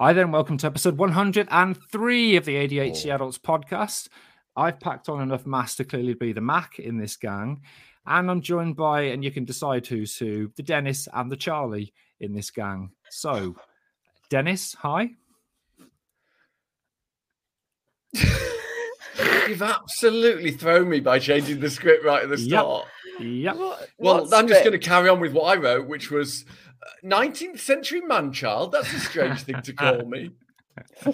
Hi there, and welcome to episode 103 of the ADHD oh. Adults podcast. I've packed on enough mass to clearly be the Mac in this gang, and I'm joined by, and you can decide who's who, the Dennis and the Charlie in this gang. So, Dennis, hi. You've absolutely thrown me by changing the script right at the Yep. start. Yep. Well, What I'm just going to carry on with what I wrote, which was 19th century man child. That's a strange thing to call me.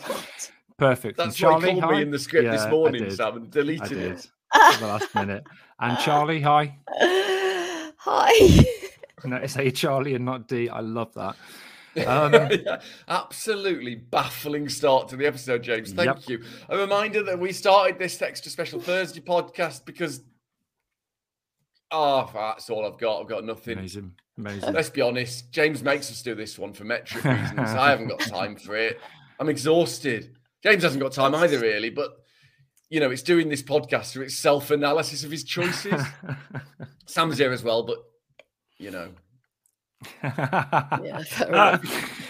Perfect. That's what Charlie, he called hi. me in the script Yeah, this morning. Sam, and I deleted it. At the last minute. And Charlie, hi. Hi. Notice say Charlie and not D. I love that. Um, Yeah, absolutely baffling start to the episode, James. Thank Yep. you. A reminder that we started this extra special Thursday podcast because, oh, that's all I've got. I've got nothing. amazing. Amazing. Let's be honest. James makes us do this one for metric reasons. I haven't got time for it. I'm exhausted. James hasn't got time either, really. But you know, it's doing this podcast for its self-analysis of his choices. Sam's here as well, but you know, Yeah, fair enough.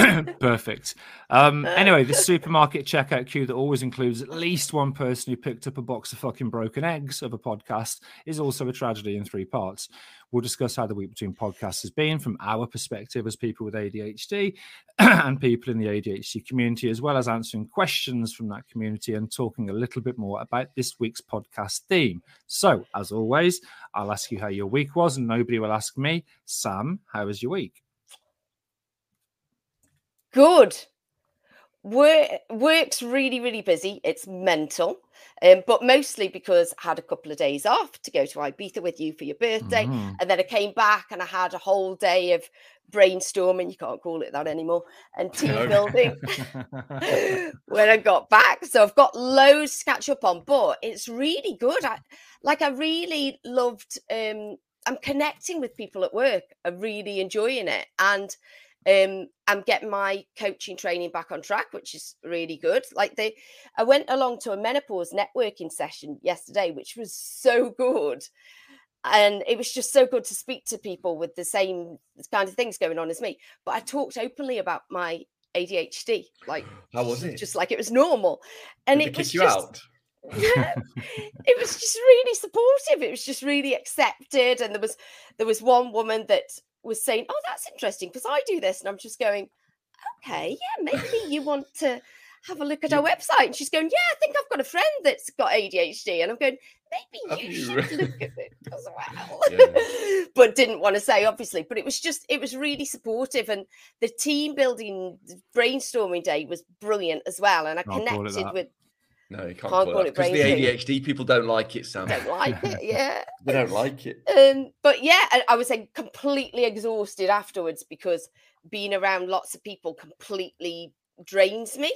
Perfect. Um, anyway, the supermarket checkout queue that always includes at least one person who picked up a box of fucking broken eggs of a podcast is also a tragedy in three parts. We'll discuss how the week between podcasts has been from our perspective as people with ADHD and people in the ADHD community, as well as answering questions from that community and talking a little bit more about this week's podcast theme. So, as always, I'll ask you how your week was, and nobody will ask me, Sam, how was your week? Good. Work, work's really, really busy. It's mental, um, but mostly because I had a couple of days off to go to Ibiza with you for your birthday. Mhm. And then I came back and I had a whole day of brainstorming. You can't call it that anymore. And team No. building when I got back. So I've got loads to catch up on, but it's really good. I like I really loved um I'm connecting with people at work. I'm really enjoying it. And um I'm getting my coaching training back on track, which is really good. Like they I went along to a menopause networking session yesterday, which was so good. And it was just so good to speak to people with the same kind of things going on as me. But I talked openly about my ADHD, like how was it? just like it was normal. And Did it was just out? yeah, it was just really supportive. It was just really accepted. And there was there was one woman that was saying, "Oh, that's interesting because I do this," and I'm just going, "Okay, yeah, maybe you want to." Have a look at our website, and she's going, "Yeah, I think I've got a friend that's got ADHD," and I'm going, "Maybe you, should look at it as well." Yeah. but didn't want to say obviously. But it was just, it was really supportive, and the team building brainstorming day was brilliant as well. And I it connected with No, you can't, Can't call it because the ADHD people don't like it, Sam. don't like it, yeah. They don't like it. Um, but yeah, I, I was like completely exhausted afterwards because being around lots of people completely drains me.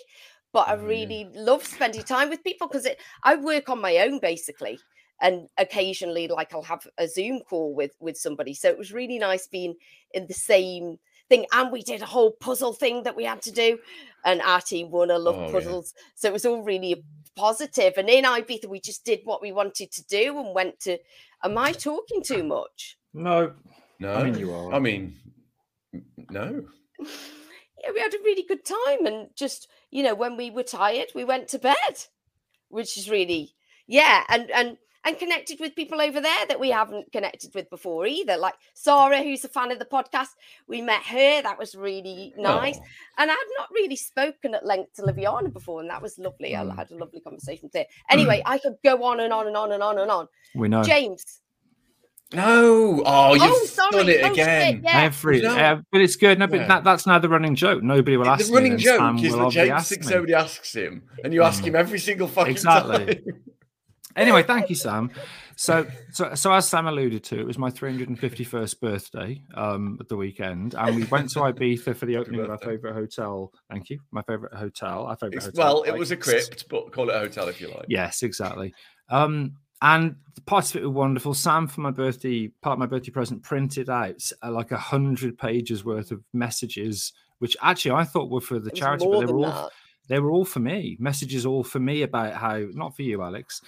But I yeah. really love spending time with people because I work on my own basically, and occasionally, like I'll have a Zoom call with with somebody. So it was really nice being in the same thing. And we did a whole puzzle thing that we had to do, and our team won. a love Oh, yeah. puzzles, so it was all really positive. And in Ibiza, we just did what we wanted to do and went to. Am I talking too much? No, No, I mean you are. I mean, no. yeah, we had a really good time. And just, you know, when we were tired, we went to bed, which is really, yeah. And, and, and connected with people over there that we haven't connected with before either. Like Sarah, who's a fan of the podcast, we met her. That was really nice. Oh, And I'd not really spoken at length to Liviana before, and that was lovely. I Mm. had a lovely conversation with her. Anyway, I could go on and on and on and on and on. we know. James, No. Oh, you've Oh, sorry. done it Oh, shit, again. yeah. Every, No. uh, but it's good. No, but Yeah. that, that's now the running joke. Nobody will ask The running then joke Sam is that James ask thinks me. somebody asks him, and you ask Mm. him every single fucking Exactly. time. Anyway, thank you, Sam. So, so, so as Sam alluded to, it was my 351st birthday um, at the weekend, and we went to Ibiza for the opening of our favorite hotel. Thank you, my favorite hotel. Our favorite hotel. well, it was a crypt, but call it a hotel if you like. Yes, exactly. Um, and parts of it were wonderful. Sam, for my birthday, part of my birthday present, printed out uh, like a hundred pages worth of messages, which actually I thought were for the charity, but they were all that. they were all for me. Messages all for me about how not for you, Alex.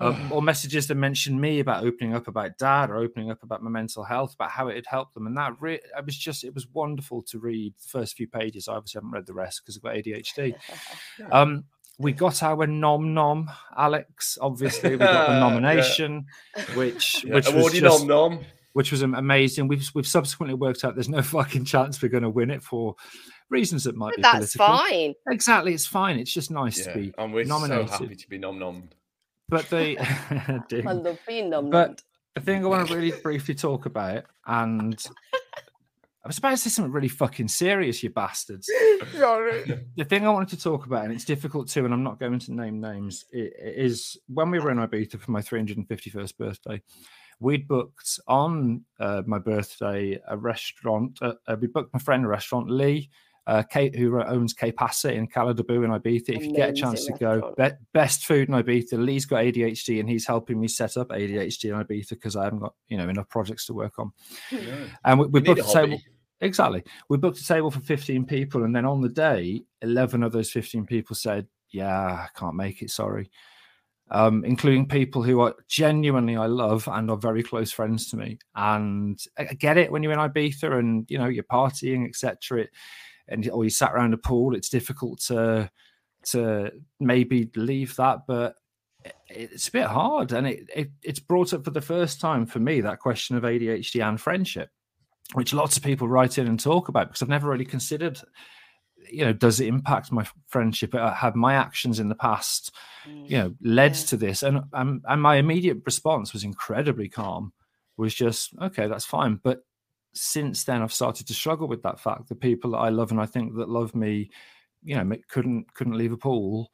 Um, or messages that mentioned me about opening up about dad or opening up about my mental health, about how it had helped them. And that re- it was just, it was wonderful to read the first few pages. I obviously haven't read the rest because I've got ADHD. Um, we got our nom nom, Alex. Obviously, we got the Yeah. nomination, which Yeah, which was just, nom nom. which was amazing. We've we've subsequently worked out there's no fucking chance we're going to win it for reasons that might But be that's political. fine. Exactly, it's fine. It's just nice Yeah, to be and we're nominated. so happy to be nom nom. But the. I love being numb. but the thing I want to really briefly talk about, and I was about to say something really fucking serious, you bastards. Sorry. the thing I wanted to talk about, and it's difficult too, and I'm not going to name names, i- i- is when we were in Ibiza for my 351st birthday, we'd booked on uh, my birthday a restaurant. Uh, uh, we booked my friend a restaurant, Lee, uh, Kate, who owns Cape Passa in Cala de Bou in Ibiza. If you get a chance to go, be- best food in Ibiza. Lee's got ADHD, and he's helping me set up ADHD in Ibiza because I haven't got you know enough projects to work on. And we, we We booked a a table. Exactly. We booked a table for 15 people, and then on the day, 11 of those 15 people said, Yeah, I can't make it. Sorry. Um, including people who are genuinely I love and are very close friends to me. And I I get it when you're in Ibiza and you know you're partying, etc. It and or you sat around a pool, it's difficult to to maybe leave that, but it's a bit hard. And it, it it's brought up for the first time for me that question of ADHD and friendship which lots of people write in and talk about because I've never really considered, you know, does it impact my friendship? Uh, Have my actions in the past, you know, led Yeah. to this? And, and and my immediate response was incredibly calm, was just okay, that's fine. But since then, I've started to struggle with that fact. The people that I love and I think that love me, you know, couldn't couldn't leave a pool.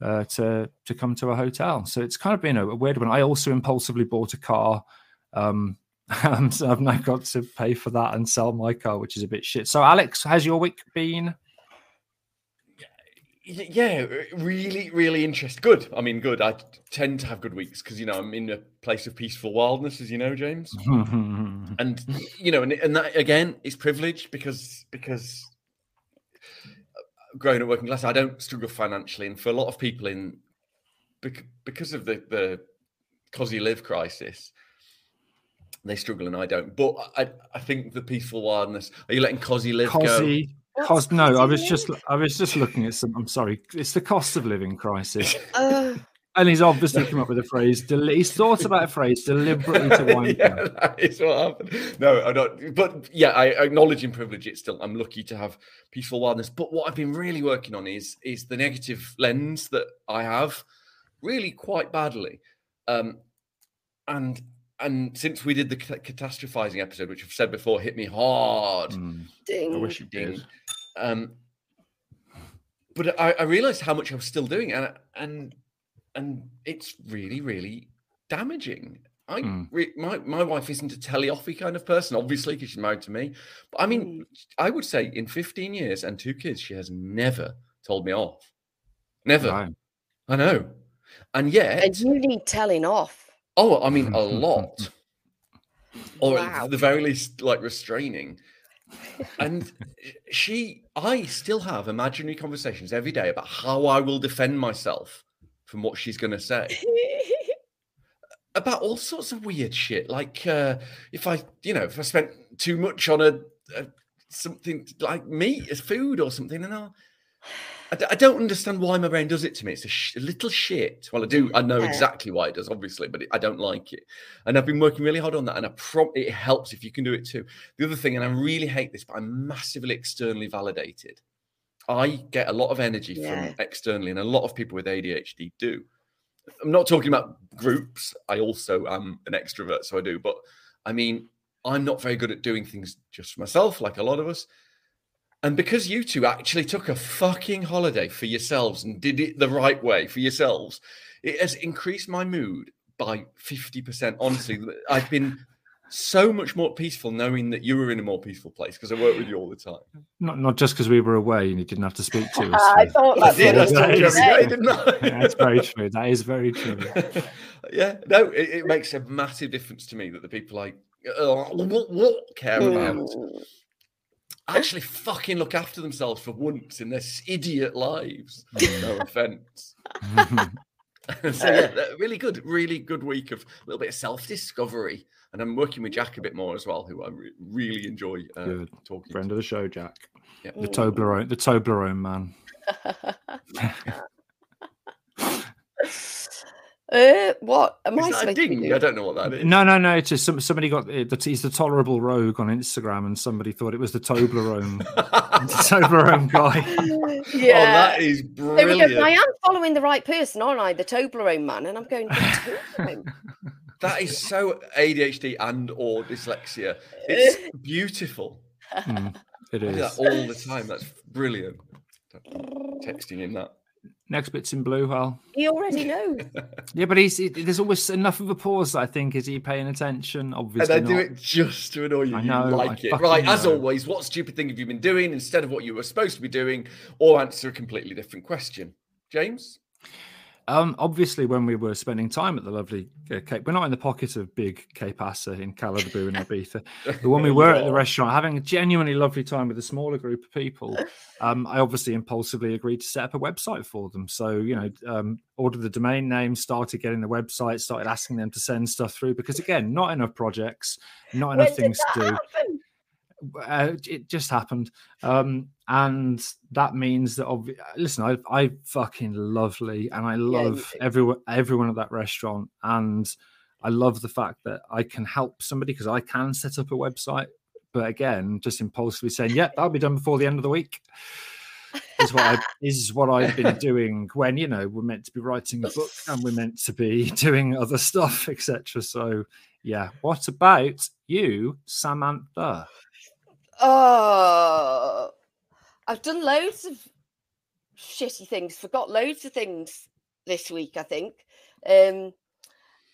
Uh, to to come to a hotel, so it's kind of been a, a weird one. I also impulsively bought a car, um, and I've now got to pay for that and sell my car, which is a bit shit. So, Alex, has your week been? Yeah, really, really interesting. Good. I mean, good. I tend to have good weeks because you know I'm in a place of peaceful wildness, as you know, James. And you know, and, and that again is privilege because because uh, growing up working class, I don't struggle financially, and for a lot of people in bec- because of the the cosy live crisis, they struggle and I don't. But I I think the peaceful wildness. Are you letting cosy live go? Cosy, What's cos. No, I was just? I was just looking at some. I'm sorry, it's the cost of living crisis, Uh, and he's obviously come up with a phrase. Del- he's thought about a phrase deliberately to wind yeah, down. that is what happened. No, I don't. But yeah, I acknowledge in privilege. It's still I'm lucky to have peaceful wildness. But what I've been really working on is is the negative lens that I have, really quite badly. Um, and and since we did the catastrophizing episode, which I've said before, hit me hard. Mm, I ding. wish you Ding. did. Um, but I, I realized how much I was still doing, and and and it's really, really damaging. I Mm. re- my my wife isn't a telly offy kind of person, obviously, because she's married to me. But I mean, I would say in 15 years and two kids, she has never told me off. Never. Right. I know. And yet, And you need telling off. Oh, I mean, a lot. or Wow. at the very least, like restraining. And she, I still have imaginary conversations every day about how I will defend myself from what she's going to say about all sorts of weird shit. Like uh, if I, you know, if I spent too much on a, a something like meat as food or something, and I'll. I, d- I don't understand why my brain does it to me. It's a, sh- a little shit. Well, I do. I know Yeah. exactly why it does, obviously, but it, I don't like it. And I've been working really hard on that. And I prom- it helps if you can do it too. The other thing, and I really hate this, but I'm massively externally validated. I get a lot of energy Yeah. from externally, and a lot of people with ADHD do. I'm not talking about groups. I also am an extrovert, so I do. But I mean, I'm not very good at doing things just for myself, like a lot of us. And because you two actually took a fucking holiday for yourselves and did it the right way for yourselves, it has increased my mood by 50%. Honestly, I've been so much more peaceful knowing that you were in a more peaceful place because I work with you all the time. Not not just because we were away and you didn't have to speak to us. I thought I that's did. I what told you you every day, said. didn't I? That's very true. That is very true. yeah, no, it, it makes a massive difference to me that the people I uh, what, what care about Mm. Actually fucking look after themselves for once in their idiot lives. no offense. so yeah, really good, really good week of a little bit of self-discovery, and I'm working with Jack a bit more as well, who I re- really enjoy uh, Good. talking. Friend to. of the show, Jack. Yeah. The Toblerone, the Toblerone man. Uh, what am I Is that a supposed to be ding? I don't know what that is. No, no, no. It's just some, somebody got it. the- He's the tolerable rogue on Instagram, and somebody thought it was the Toblerone, the Toblerone guy. yeah. Oh, that is So because brilliant. I am following the right person, aren't I? The Toblerone man, and I'm going. That is so ADHD and or dyslexia. It's beautiful. Mm, it I do that is. all the time. That's brilliant. Texting him that. Next bit's in blue. Well, he already knows. yeah, but he's he- there's always enough of a pause. I think is he paying attention? And Obviously, I do it just to annoy you. I You know, like I it. Right, fucking as always, what stupid thing have you been doing instead of what you were supposed to be doing, or answer a completely different question? James? Um, obviously, when we were spending time at the lovely uh, Cape, we're not in the pocket of big Cape Asa in Calaboo in Ibiza. But when we were at the restaurant having a genuinely lovely time with a smaller group of people, um, I obviously impulsively agreed to set up a website for them. So, you know, um, ordered the domain name, started getting the website, started asking them to send stuff through because, again, not enough projects, not enough things to do happen? Uh, it just happened. Um and that means that obvi- listen i i fucking lovely and i love do. everyone everyone at that restaurant. And i love the fact that i can help somebody because i can set up a website. But again just impulsively saying yeah that'll be done before the end of the week is what I is what I've been doing when you know we're meant to be writing a book and we're meant to be doing other stuff, etc. So yeah, what about you, Samantha? Oh, I've done loads of shitty things. Forgot loads of things this week. I think. Um,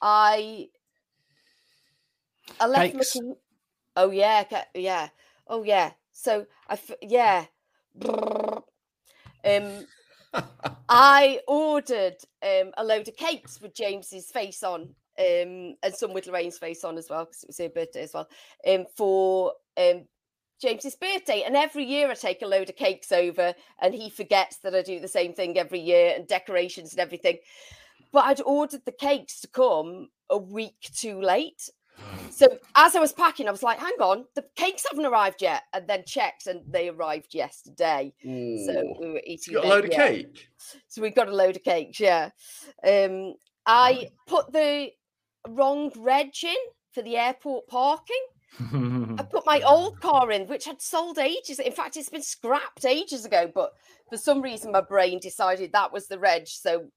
I I left my Cakes. key- Oh yeah, yeah. Oh yeah. So I yeah. Um, I ordered um, a load of cakes with James's face on, um, and some with Lorraine's face on as well, because it was her birthday as well, um, for um, James's birthday. And every year I take a load of cakes over, and he forgets that I do the same thing every year, and decorations and everything. But I'd ordered the cakes to come a week too late. So as I was packing, I was like, hang on, the cakes haven't arrived yet. And then checked, and they arrived yesterday. So we were You eating got a load of yeah. cake. So we got a load of cakes, yeah. Um, I put the wrong reg in for the airport parking. I put my old car in, which had sold ages. In fact, it's been scrapped ages ago, but for some reason, my brain decided that was the reg. So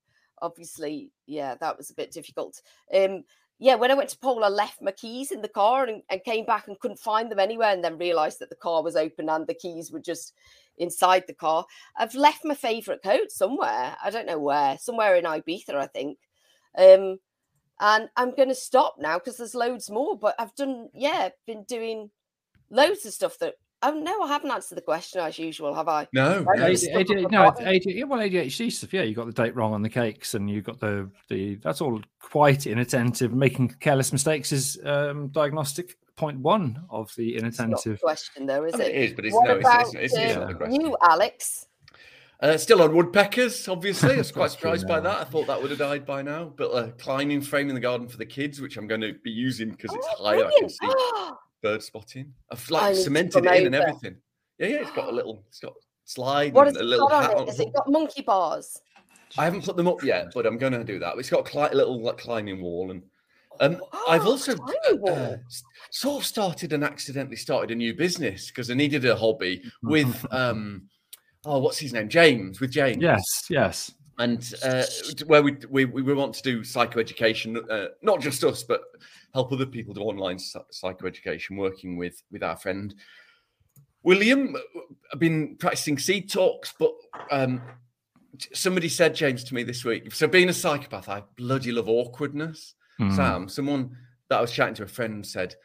obviously, yeah, that was a bit difficult. Um, yeah, when I went to Pole, I left my keys in the car and, and came back and couldn't find them anywhere, and then realised that the car was open and the keys were just inside the car. I've left my favourite coat somewhere. I don't know where. Somewhere in Ibiza, I think. Um, and I'm going to stop now because there's loads more. But I've done, yeah, been doing loads of stuff that. Oh no, I haven't answered the question as usual, have I? No, no. AD- AD, stuff AD, I've no, it's. AD, yeah, well, ADHD stuff. Yeah, you got the date wrong on the cakes, and you got the the. That's all quite inattentive. Making careless mistakes is um, diagnostic point one of the It's not the inattentive. question though, is I mean, it? it is, but it's what no, it's, about it's, it's, it's um, not a question. you, Alex? Uh, still on woodpeckers, obviously. I was quite Fucking surprised by that. I thought that would have died by now. But a climbing frame in the garden for the kids, which I'm going to be using because it's Oh, higher. I can see bird spotting. I've like need to cemented it in and everything. Yeah, yeah. It's got a little. It's got slide what and has a it little got hat on on. it? Has it got monkey bars? I haven't put them up yet, but I'm going to do that. It's got a little like climbing wall, and um, I've also uh, wall. s- sort of started and accidentally started a new business because I needed a hobby with um, oh, what's his name? James with James. Yes, yes. And uh, where we, we we want to do psychoeducation, uh, not just us, but help other people do online psychoeducation, working with with our friend William. I've been practicing seed talks, but um, somebody said James to me this week. So being a psychopath, I bloody love awkwardness. Mm. Sam, someone that I was chatting to a friend said,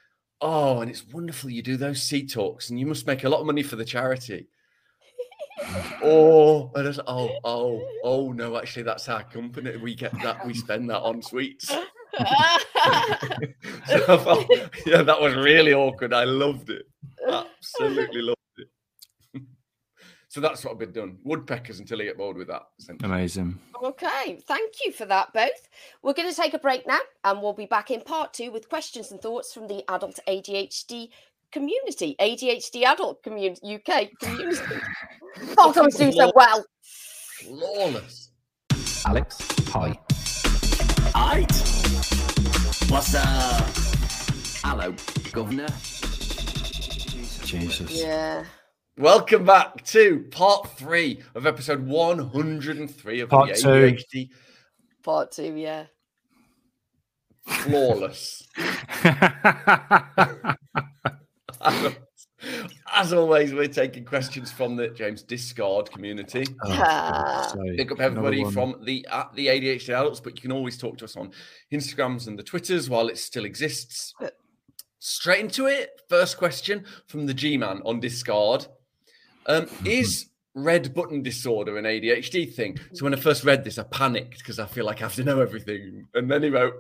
"Oh, and it's wonderful you do those seed talks, and you must make a lot of money for the charity." Oh, and I was, oh, oh, oh no! Actually, that's our company. We get that. We spend that on sweets. so felt, yeah, that was really awkward. I loved it. Absolutely loved it. so that's what I've been doing. Woodpeckers until I get bored with that. Amazing. Okay, thank you for that, both. We're going to take a break now, and we'll be back in part two with questions and thoughts from the adult ADHD community, ADHD adult community, UK community. oh, I was doing so well. Flawless. Alex, hi. Hi. What's up? Hello, Governor. Jesus. Yeah. Welcome back to part three of episode 103 of part the ADHD. Two. Part two, yeah. Flawless. As always, we're taking questions from the James Discord community. Oh, Pick up everybody from the at the ADHD adults, but you can always talk to us on Instagrams and the Twitters while it still exists. Straight into it. First question from the G Man on Discord. Um, is red button disorder an ADHD thing? So when I first read this, I panicked because I feel like I have to know everything. And then he wrote,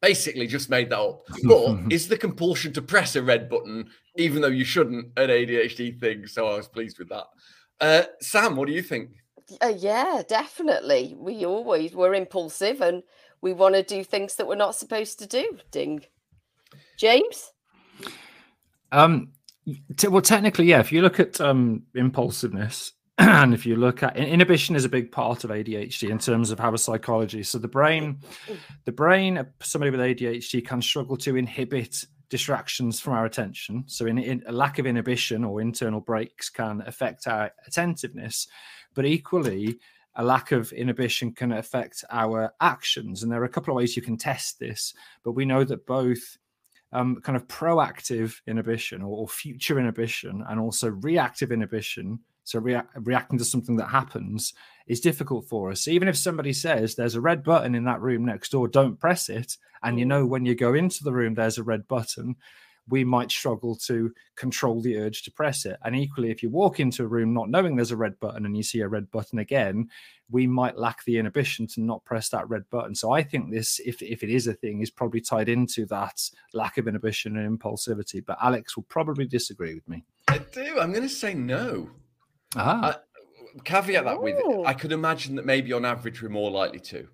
basically just made that up. But is the compulsion to press a red button, even though you shouldn't, an ADHD thing? So I was pleased with that. Uh, Sam, what do you think? Uh, yeah, definitely. We always were impulsive and we want to do things that we're not supposed to do. Ding. James? Um, t- well, technically, yeah. If you look at um, impulsiveness, and if you look at inhibition is a big part of ADHD in terms of how our psychology. So the brain, the brain, somebody with ADHD can struggle to inhibit distractions from our attention. So in, in a lack of inhibition or internal breaks can affect our attentiveness, but equally a lack of inhibition can affect our actions. And there are a couple of ways you can test this, but we know that both um, kind of proactive inhibition or, or future inhibition and also reactive inhibition so rea- reacting to something that happens is difficult for us. Even if somebody says there's a red button in that room next door, don't press it. And you know, when you go into the room, there's a red button. We might struggle to control the urge to press it. And equally, if you walk into a room not knowing there's a red button and you see a red button again, we might lack the inhibition to not press that red button. So I think this, if, if it is a thing, is probably tied into that lack of inhibition and impulsivity. But Alex will probably disagree with me. I do. I'm going to say no. Ah. Uh, caveat that Ooh. with I could imagine that maybe on average we're more likely to.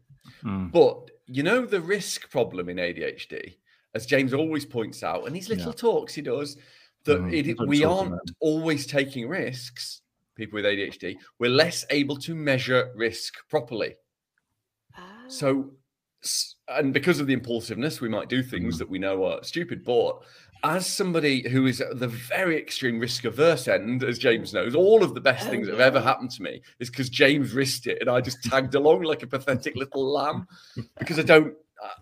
Mm. But you know the risk problem in ADHD, as James always points out, and these little yeah. talks he does, that mm, it, we aren't always taking risks. People with ADHD, we're less able to measure risk properly. Ah. So, and because of the impulsiveness, we might do things mm. that we know are stupid. But as somebody who is at the very extreme risk averse end, as James knows, all of the best things that have ever happened to me is because James risked it and I just tagged along like a pathetic little lamb because I don't.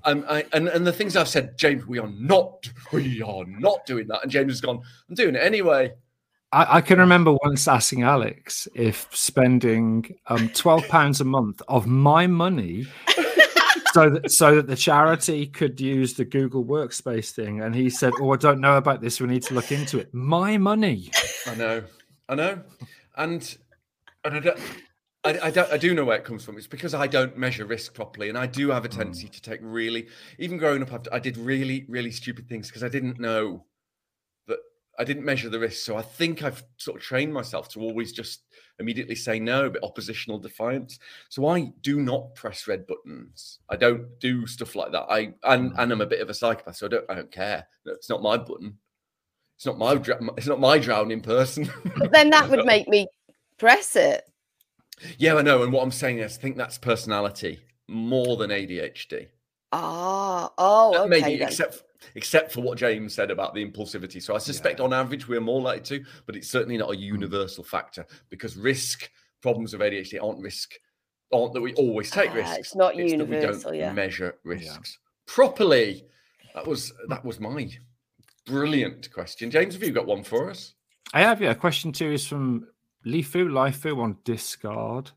I'm, I, and, and the things I've said, James, we are not, we are not doing that. And James has gone, I'm doing it anyway. I, I can remember once asking Alex if spending um, twelve pounds a month of my money so that so that the charity could use the Google Workspace thing. And he said, "Oh, I don't know about this. We need to look into it." My money. I know, I know, and and I don't. I, I, don't, I do know where it comes from. It's because I don't measure risk properly, and I do have a tendency mm. to take really, even growing up, I did really, really stupid things because I didn't know I didn't measure the risk. So I think I've sort of trained myself to always just immediately say no, a bit oppositional defiance. So I do not press red buttons. I don't do stuff like that. I and, and I'm a bit of a psychopath, so I don't I don't care. It's not my button. It's not my it's not my drowning person. But then that would make me press it. Yeah, I know. And what I'm saying is, I think that's personality more than ADHD. Ah, oh, okay. Maybe then. except except for what James said about the impulsivity. So I suspect yeah. on average we're more likely to, but it's certainly not a universal factor because risk problems of ADHD aren't risk aren't that we always take Ah, risks. it's not that we don't yeah. measure risks properly. That was that was my brilliant question. James, have you got one for us? I have, yeah. Question two is from Lifu, Lifu on Discord.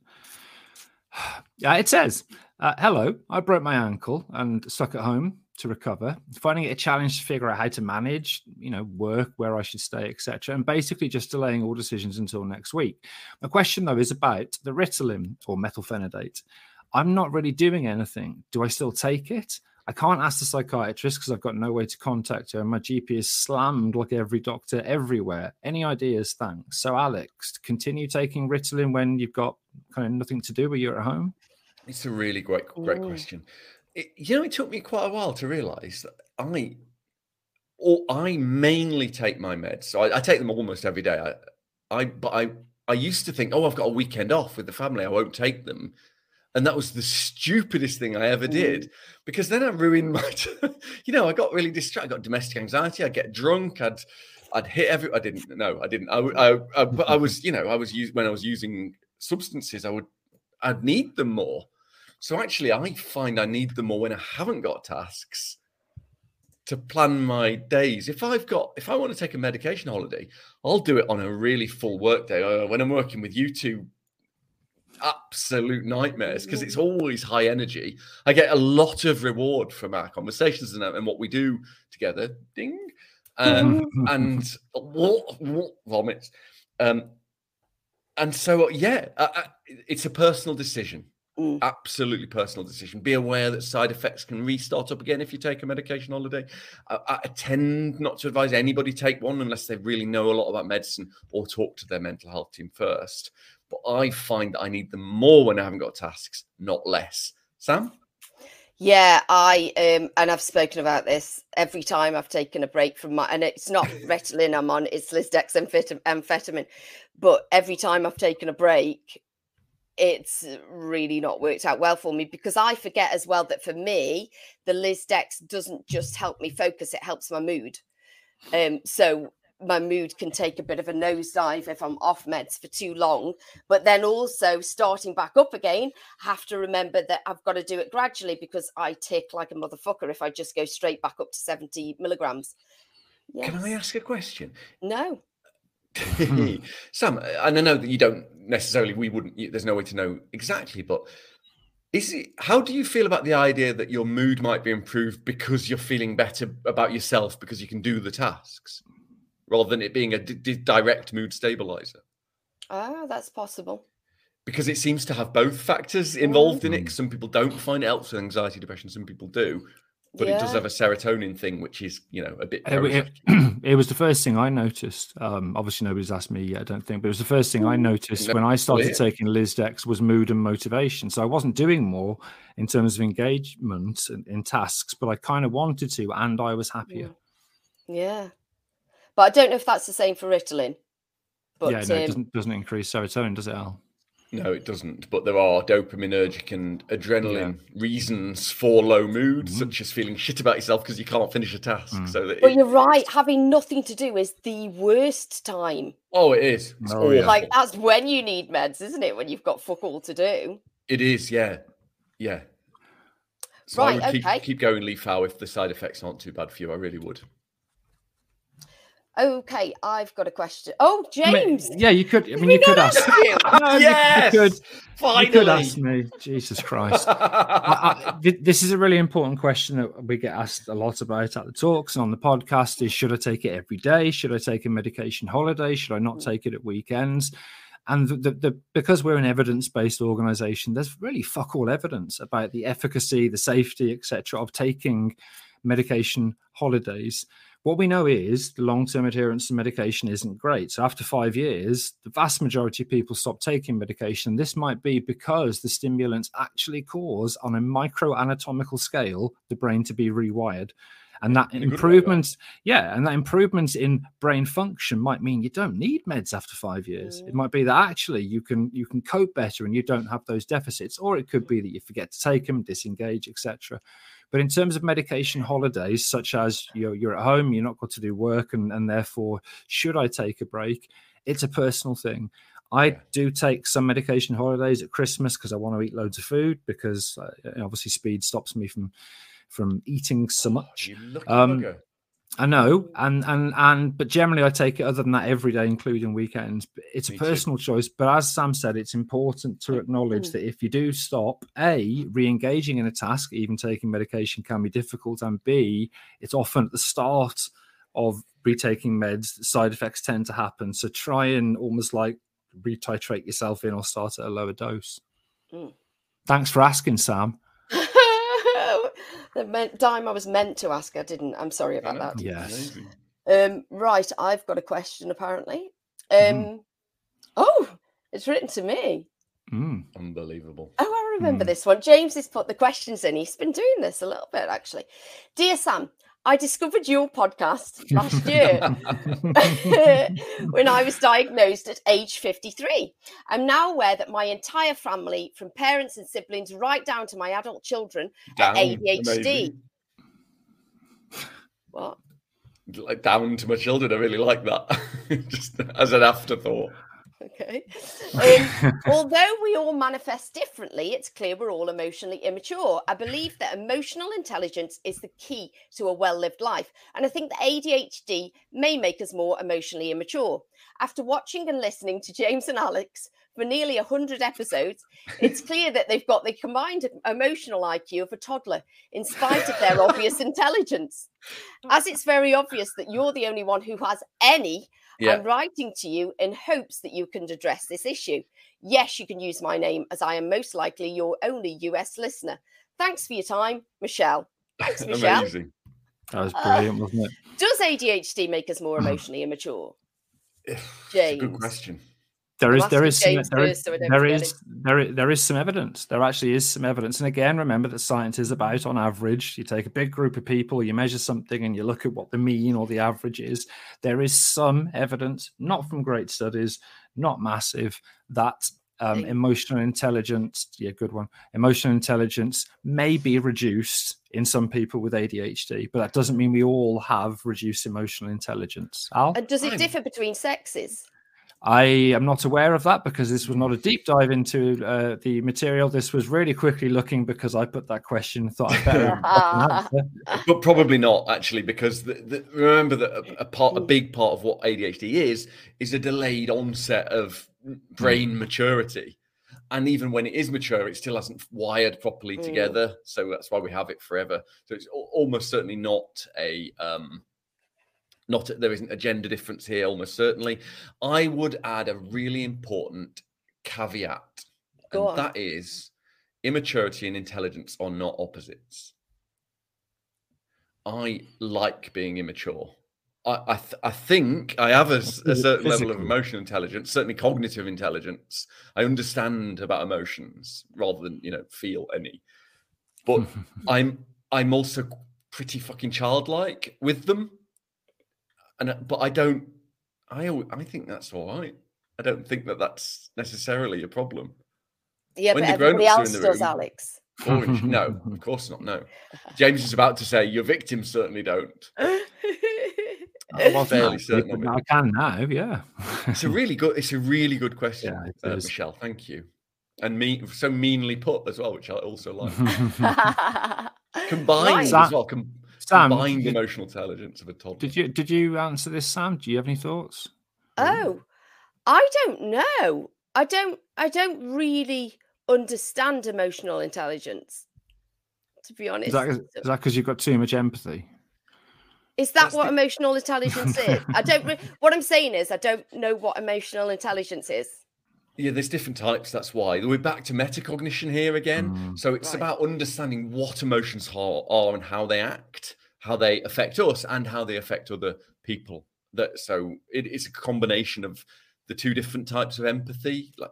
Yeah, it says, uh, Hello, I broke my ankle and stuck at home to recover, finding it a challenge to figure out how to manage, you know, work, where I should stay, etc. And basically just delaying all decisions until next week. My question, though, is about the Ritalin or methylphenidate. I'm not really doing anything. Do I still take it? I can't ask the psychiatrist because I've got no way to contact her. And my GP is slammed like every doctor everywhere. Any ideas? Thanks. So, Alex, continue taking Ritalin when you've got kind of nothing to do when you're at home? It's a really great, great Ooh. question. It, you know, it took me quite a while to realise that I, or I mainly take my meds. So I, I take them almost every day. I, I, but I, I used to think, oh, I've got a weekend off with the family. I won't take them, and that was the stupidest thing I ever did mm. because then I ruined my. you know, I got really distracted. I got domestic anxiety. I'd get drunk. I'd, I'd hit every. I didn't. No, I didn't. I, I, I but I was. You know, I was when I was using substances. I would. I'd need them more. So actually, I find I need them more when I haven't got tasks to plan my days. If I've got, if I want to take a medication holiday, I'll do it on a really full work day. Uh, when I'm working with you two, absolute nightmares because it's always high energy. I get a lot of reward from our conversations and, and what we do together. Ding. Um, and what, what vomits. Um, and so, yeah, uh, uh, it's a personal decision. Mm. Absolutely personal decision. Be aware that side effects can restart up again if you take a medication holiday. I, I tend not to advise anybody take one unless they really know a lot about medicine or talk to their mental health team first. But I find that I need them more when I haven't got tasks, not less. Sam? Yeah, I um and I've spoken about this every time I've taken a break from my and it's not Ritalin I'm on, it's Lisdex amphetam- amphetamine. But every time I've taken a break, it's really not worked out well for me because I forget as well that for me, the Lisdex doesn't just help me focus, it helps my mood. Um, so my mood can take a bit of a nosedive if I'm off meds for too long. But then also starting back up again, I have to remember that I've got to do it gradually because I tick like a motherfucker if I just go straight back up to 70 milligrams. Yes. Can I ask a question? No. Sam, and I know that you don't necessarily, we wouldn't, you- there's no way to know exactly, but is it, how do you feel about the idea that your mood might be improved because you're feeling better about yourself because you can do the tasks rather than it being a d- d- direct mood stabilizer? Ah, that's possible. Because it seems to have both factors involved in it. Mm. 'cause Some people don't find it helps with anxiety, depression, some people do. But it does have a serotonin thing, which is, you know, a bit. It, it, it was the first thing I noticed. Um, obviously, nobody's asked me yet, I don't think, but it was the first thing I noticed no, when I started clear. taking Lisdex was mood and motivation. So I wasn't doing more in terms of engagement in, in tasks, but I kind of wanted to, and I was happier. Yeah. But I don't know if that's the same for Ritalin. But yeah, no, it um, doesn't doesn't increase serotonin, does it, Al? No, it doesn't. But there are dopaminergic and adrenaline reasons for low mood, Mhm. such as feeling shit about yourself because you can't finish a task. Mm. So that but it- you're right, having nothing to do is the worst time. oh, it is. It's Oh, yeah. Like that's when you need meds, isn't it? When you've got fuck all to do. it is. Yeah, yeah. So I Right, would okay. keep going leaf howe if the side effects aren't too bad for you. I really would. Okay, I've got a question. Oh, I mean, James. yeah, you could. I mean, you could ask. ask you? No, you- yes, you could. finally. You could ask me. Jesus Christ. I, I, this is a really important question that we get asked a lot about at the talks and on the podcast is should I take it every day? Should I take a medication holiday? Should I not mm. take it at weekends? And the, the, the because we're an evidence-based organization, there's really fuck all evidence about the efficacy, the safety, etc., of taking medication holidays. What we know is the long-term adherence to medication isn't great. So after five years, the vast majority of people stop taking medication. This might be because the stimulants actually cause, on a micro anatomical scale, the brain to be rewired. And that In a good way, though. improvement, yeah, and that improvement in brain function might mean you don't need meds after five years. It Mm. might be that actually you can you can cope better and you don't have those deficits, or it could be that you forget to take them, disengage, etc. But in terms of medication holidays, such as you're, you're at home, you're not got to do work, and, and therefore, should I take a break? It's a personal thing. I Yeah. do take some medication holidays at Christmas because I want to eat loads of food because uh, obviously speed stops me from from eating so much. You lucky Um. I know, and and and but generally I take it other than that every day, including weekends. It's Me a too. personal choice, but as Sam said, it's important to acknowledge Mm. that if you do stop, a re-engaging in a task, even taking medication, can be difficult, and b it's often at the start of retaking meds side effects tend to happen. So try and almost like retitrate yourself in or start at a lower dose. Mm. Thanks for asking, Sam. The meant, time I was meant to ask, I didn't. I'm sorry about that. Yes. Um, right, I've got a question apparently. Um, Mhm. Oh, it's written to me. Mm. Unbelievable. Oh, I remember Hmm. this one. James has put the questions in. He's been doing this a little bit actually. Dear Sam, I discovered your podcast last year when I was diagnosed at age 53. I'm now aware that my entire family, from parents and siblings right down to my adult children, Down. ADHD. amazing. what? Like down to my children. I really like that. Just as an afterthought. Okay. Um, although we all manifest differently, it's clear we're all emotionally immature. I believe that emotional intelligence is the key to a well lived life. And I think that ADHD may make us more emotionally immature. After watching and listening to James and Alex for nearly 100 episodes, it's clear that they've got the combined emotional IQ of a toddler, in spite of their obvious intelligence. As it's very obvious that you're the only one who has any, Yeah. I'm writing to you in hopes that you can address this issue. Yes, you can use my name as I am most likely your only US listener. Thanks for your time, Michelle. Thanks, Michelle. Amazing. That was uh, brilliant, wasn't it? Does ADHD make us more mm. emotionally immature? It's a good question. There I'm is there asking is some, James there is first so I don't there forget is there is there is some evidence. There actually is some evidence. And again, remember that science is about on average. You take a big group of people, you measure something, and you look at what the mean or the average is. There is some evidence, not from great studies, not massive, that um, emotional intelligence, yeah, good one. Emotional intelligence may be reduced in some people with ADHD, but that doesn't mean we all have reduced emotional intelligence. Al? And does it differ between sexes? I am not aware of that because this was not a deep dive into uh, the material. This was really quickly looking because I put that question. Thought I better. But probably not actually, because the, the, remember that a, a part, a big part of what ADHD is, is a delayed onset of brain maturity, and even when it is mature, it still hasn't wired properly Mm. together. So that's why we have it forever. So it's almost certainly not a um, not there isn't a gender difference here. Almost certainly, I would add a really important caveat, Go and on. that is immaturity and intelligence are not opposites. I like being immature. I I, th- I think I have a, Phys- certain level of emotional intelligence, certainly cognitive intelligence. I understand about emotions rather than you know feel any. But I'm I'm also pretty fucking childlike with them, and uh, but I don't. I I think that's all right. I don't think that that's necessarily a problem. Yeah, When but the everybody else in does, room- Alex. Or in- no, of course not. No, James is about to say your victims certainly don't. I wasn't fairly actually, certain of it. I can now. Yeah. It's a really good. It's a really good question, Yeah, uh. Michelle. Thank you, and me so meanly put as well, which I also like. Combined Right. as well. Com- Sam, combined did, emotional intelligence of a toddler. did you did you answer this, Sam? Do you have any thoughts? Oh, I don't know. I don't. I don't really understand emotional intelligence. To be honest, Is that is that because you've got too much empathy? Is that That's what the- emotional intelligence is? I don't. Re- what I'm saying is, I don't know what emotional intelligence is. Yeah, there's different types. That's why we're back to metacognition here again. Mm. So it's Right. about understanding what emotions are, are and how they act, how they affect us, and how they affect other people. That so it, it's a combination of the two different types of empathy, like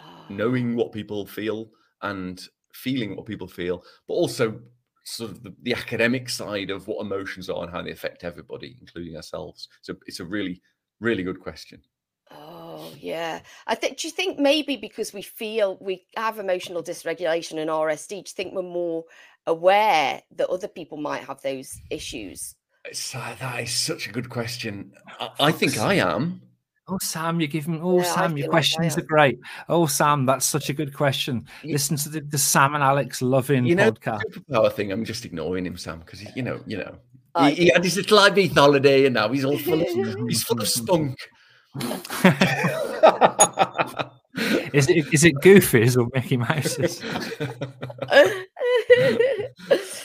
Ah. knowing what people feel and feeling what people feel, but also sort of the, the academic side of what emotions are and how they affect everybody, including ourselves. So it's a really, really good question. Oh yeah, I think. Do you think maybe because we feel we have emotional dysregulation and RSD, do you think we're more aware that other people might have those issues? It's, uh, that is such a good question. I, I think I am. Oh, Sam, you're giving. Oh, Yeah, Sam, your feel like questions are great. Oh, Sam, that's such a good question. You- Listen to the, the Sam and Alex loving You know, podcast. superpower thing. I'm just ignoring him, Sam, because you know, you know, I he, he had his little Ibiza holiday, and now he's all full of he's full of spunk. is it is it Goofies or Mickey Mouse's?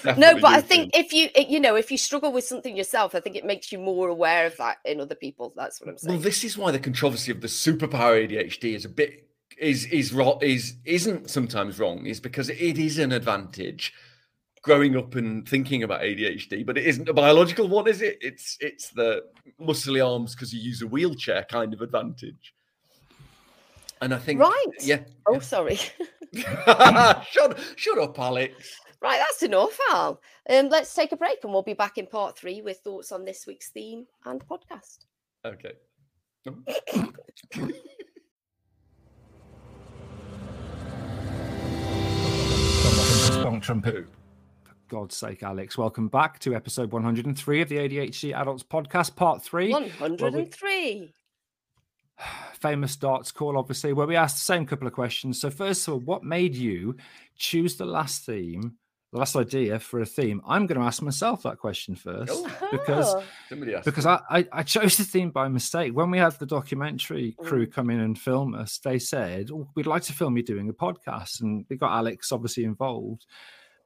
No, but I think if you you know if you struggle with something yourself, I think it makes you more aware of that in other people. That's what I'm saying. Well, this is why the controversy of the superpower ADHD is a bit is is is isn't sometimes wrong. Is because it is an advantage growing up and thinking about ADHD, but it isn't a biological one, is it? It's it's the muscly arms because you use a wheelchair kind of advantage. And I think, Right. yeah. oh, sorry. shut shut up, Alex. Right, that's enough, Al. Um, let's take a break and we'll be back in part three with thoughts on this week's theme and podcast. Okay. Stonk trumpet. Who? God's sake, Alex. Welcome back to episode 103 of the ADHD Adults Podcast, part three. 103. Famous darts call, obviously, where we asked the same couple of questions. So, first of all, what made you choose the last theme, the last idea for a theme? I'm going to ask myself that question first Oh, because ah. somebody asked. because I, I, I chose the theme by mistake. When we had the documentary mm. crew come in and film us, they said, oh, We'd like to film you doing a podcast. And we got Alex obviously involved,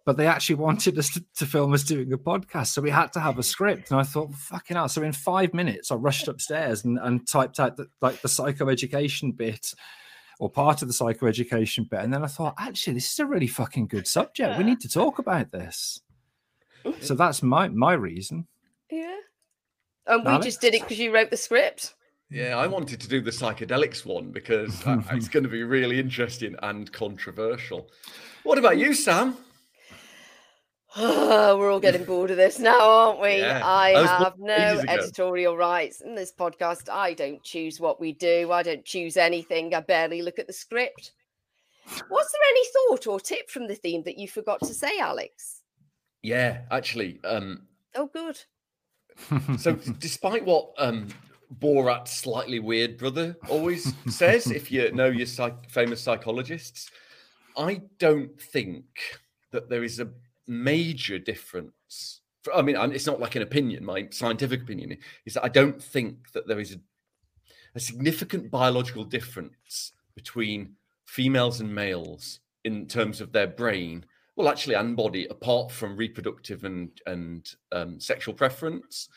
but they actually wanted us to, to film us doing a podcast. So we had to have a script. And I thought, fucking hell. So in five minutes, I rushed upstairs and, and typed out the, like the psychoeducation bit or part of the psychoeducation bit. And then I thought, actually, this is a really fucking good subject. We need to talk about this. So that's my my reason. yeah. And we Alex? just did it because you wrote the script. Yeah, I wanted to do the psychedelics one because uh, it's going to be really interesting and controversial. What about you, Sam? We're all getting bored of this now, aren't we? Yeah. I have no editorial rights in this podcast. I don't choose what we do. I don't choose anything. I barely look at the script. Was there any thought or tip from the theme that you forgot to say, Alex? Yeah, actually. Um, Oh, good. so, despite what um, Borat's slightly weird brother always says, if you know your psych- famous psychologists, I don't think that there is a major difference. I mean, it's not like an opinion. My scientific opinion is that I don't think that there is a, a significant biological difference between females and males in terms of their brain well actually and body apart from reproductive and and um, sexual preference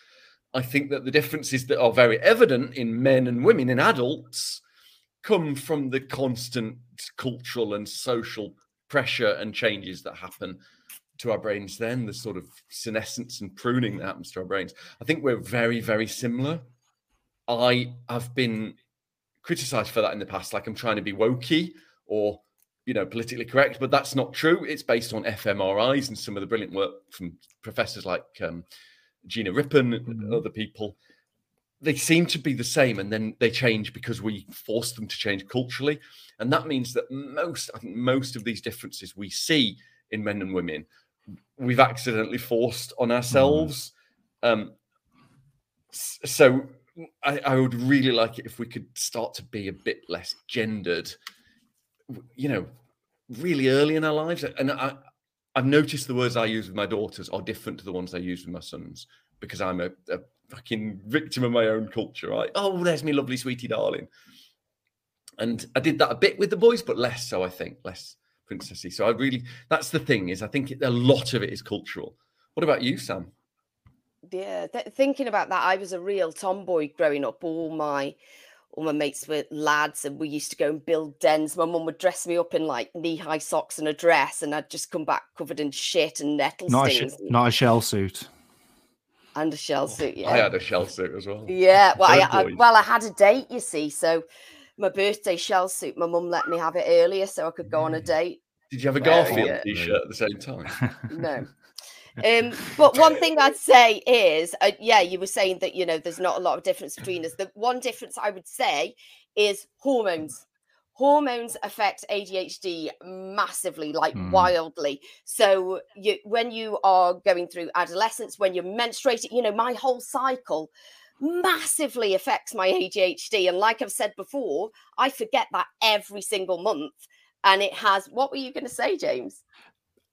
i think that the differences that are very evident in men and women in adults come from the constant cultural and social pressure and changes that happen to our brains then the sort of senescence and pruning that happens to our brains. I think we're very very similar. I have been criticized for that in the past like i'm trying to be wokey or you know politically correct but that's not true. It's based on fmris and some of the brilliant work from professors like um, gina rippon and Mhm. other people. They seem to be the same and then they change because we force them to change culturally. And that means that most i think most of these differences we see in men and women we've accidentally forced on ourselves. Um so I, I would really like it if we could start to be a bit less gendered you know really early in our lives. And i i've noticed the words i use with my daughters are different to the ones i use with my sons because i'm a, a fucking victim of my own culture right? Oh there's me lovely sweetie darling. And i did that a bit with the boys but less so i think less princessy so i really that's the thing is i think it, a lot of it is cultural what about you sam Yeah, th- thinking about that, I was a real tomboy growing up. All my all my mates were lads, and we used to go and build dens. My mum would dress me up in like knee high socks and a dress, and I'd just come back covered in shit and nettle not, a sh- not a shell suit. and a shell oh, suit. Yeah, i had a shell suit as well Yeah, well, I, I, well, I had a date, you see. So my birthday shell suit, my mum let me have it earlier so I could go on a date. did you have a Well, garfield t-shirt at the same time No. Um, but one thing I'd say is, uh, yeah, you were saying that you know there's not a lot of difference between us. The one difference I would say is hormones. Hormones affect ADHD massively, like Hmm. wildly. So you, when you are going through adolescence, when you're menstruating, you know, my whole cycle massively affects my ADHD. And like I've said before, I forget that every single month. And it has, what were you going to say, James?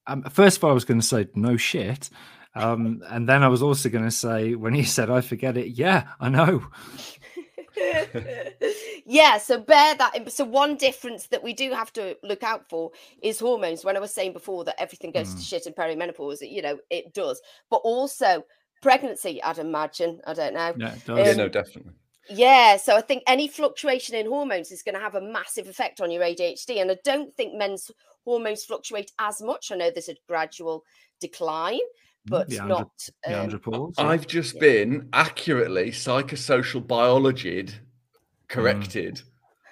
Um, first of all, I was going to say no shit. Um, and then I was also going to say, when he said, I forget it, yeah, I know. yeah, so bear that. In. So one difference that we do have to look out for is hormones. When I was saying before that everything goes mm. to shit in perimenopause, you know, it does. But also pregnancy, I'd imagine. I don't know. Yeah, um, yeah no, definitely. Yeah, so I think any fluctuation in hormones is going to have a massive effect on your ADHD. And I don't think men's hormones fluctuate as much. I know there's a gradual decline, mm, but the not. Um, I've just yeah. been accurately psychosocial biologied corrected. Mm.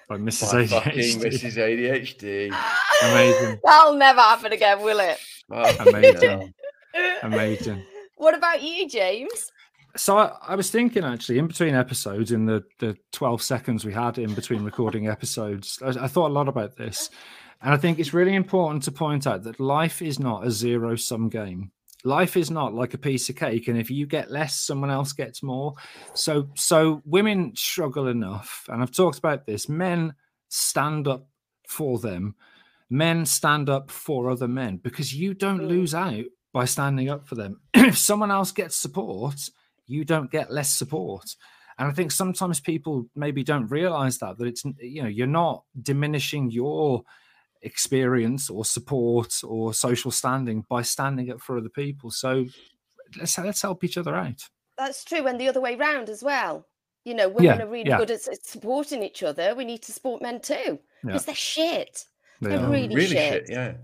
By Mrs. By ADHD. Mrs. ADHD. Amazing. That'll never happen again, will it? Amazing. Amazing. What about you, James? So I, I, was thinking actually in between episodes, in the, the 12 seconds we had in between recording episodes, I, I thought a lot about this. And I think it's really important to point out that life is not a zero sum game. Life is not like a piece of cake, and if you get less, someone else gets more. So, so women struggle enough, and I've talked about this. Men stand up for them. Men stand up for other men because you don't mm. lose out by standing up for them. if someone else gets support, you don't get less support. And I think sometimes people maybe don't realize that that it's you know you're not diminishing your experience or support or social standing by standing up for other people. So let's let's help each other out. That's true, and the other way around as well. You know, women yeah, are really yeah. good at, at, supporting each other. We need to support men too because yeah. they're shit. They are really, really shit. shit. Yeah,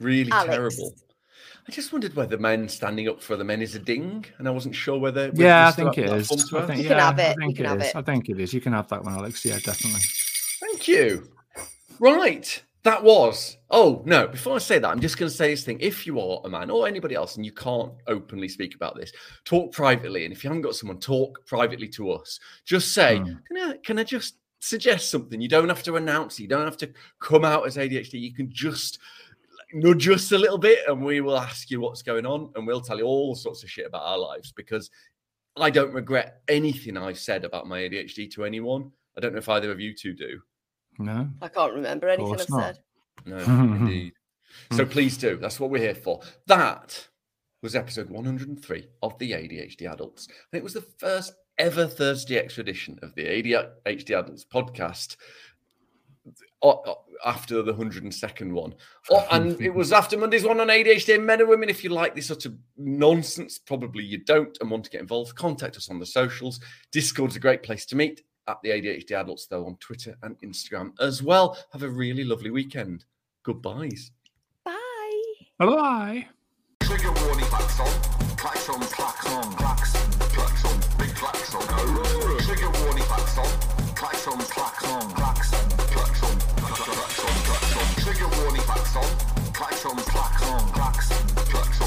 really Alex. terrible. I just wondered whether men standing up for the men is a ding, and I wasn't sure whether. Yeah, I think it is. I think, you yeah, can have it. I think it is. It. I think it is. You can have that one, Alex. Yeah, definitely. Thank you. Right. That was. Oh, no. Before I say that, I'm just going to say this thing. If you are a man or anybody else and you can't openly speak about this, talk privately. And if you haven't got someone, talk privately to us. Just say, mm. can, I, can I just suggest something? You don't have to announce it. You don't have to come out as ADHD. You can just nudge us a little bit and we will ask you what's going on and we'll tell you all sorts of shit about our lives because I don't regret anything I've said about my ADHD to anyone. I don't know if either of you two do. No. I can't remember anything I've not. said. No, indeed. So please do. That's what we're here for. That was episode 103 of the ADHD Adults. And it was the first ever Thursday extra edition of the ADHD Adults podcast after the 102nd one. Oh, and it was after Monday's one on ADHD men and women. If you like this sort of nonsense, probably you don't and want to get involved, contact us on the socials. Discord's a great place to meet at the ADHD Adults, though, on Twitter and Instagram as well. Have a really lovely weekend. Goodbyes. Bye. Bye. Trigger warning klaxon. Klaxon, klaxon, klaxon, klaxon, big klaxon. Trigger warning klaxon. Klaxon, clacks on, klaxon, clacks on. Trigger warning, klaxon. Klaxon, klaxon, klaxon, klaxon.